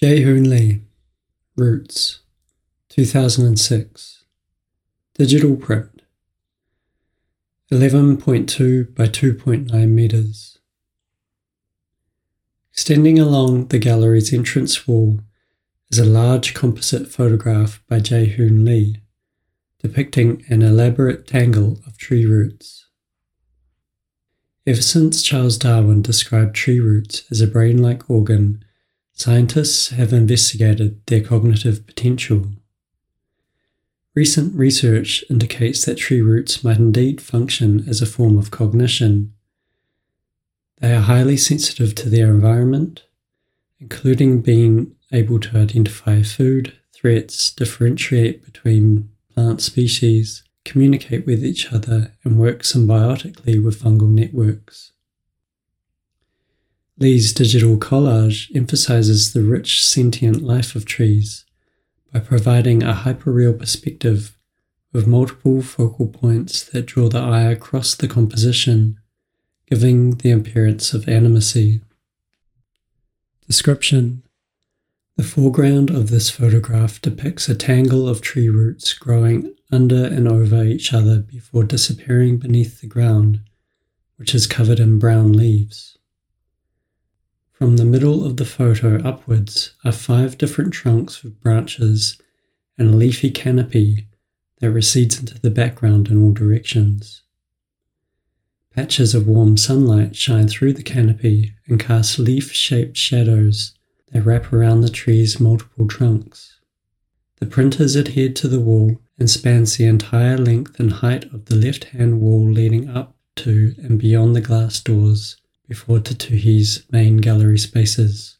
Jae Hoon Lee, Roots, 2006. Digital print, 11.2 by 2.9 meters. Extending along the gallery's entrance wall is a large composite photograph by Jae Hoon Lee, depicting an elaborate tangle of tree roots. Ever since Charles Darwin described tree roots as a brain like organ Scientists have investigated their cognitive potential. Recent research indicates that tree roots might indeed function as a form of cognition. They are highly sensitive to their environment, including being able to identify food, threats, differentiate between plant species, communicate with each other, and work symbiotically with fungal networks. Lee's digital collage emphasizes the rich sentient life of trees by providing a hyperreal perspective with multiple focal points that draw the eye across the composition, giving the appearance of animacy. Description The foreground of this photograph depicts a tangle of tree roots growing under and over each other before disappearing beneath the ground, which is covered in brown leaves. From the middle of the photo upwards are five different trunks with branches and a leafy canopy that recedes into the background in all directions. Patches of warm sunlight shine through the canopy and cast leaf shaped shadows that wrap around the tree's multiple trunks. The print is adhered to the wall and spans the entire length and height of the left hand wall leading up to and beyond the glass doors before to his main gallery spaces.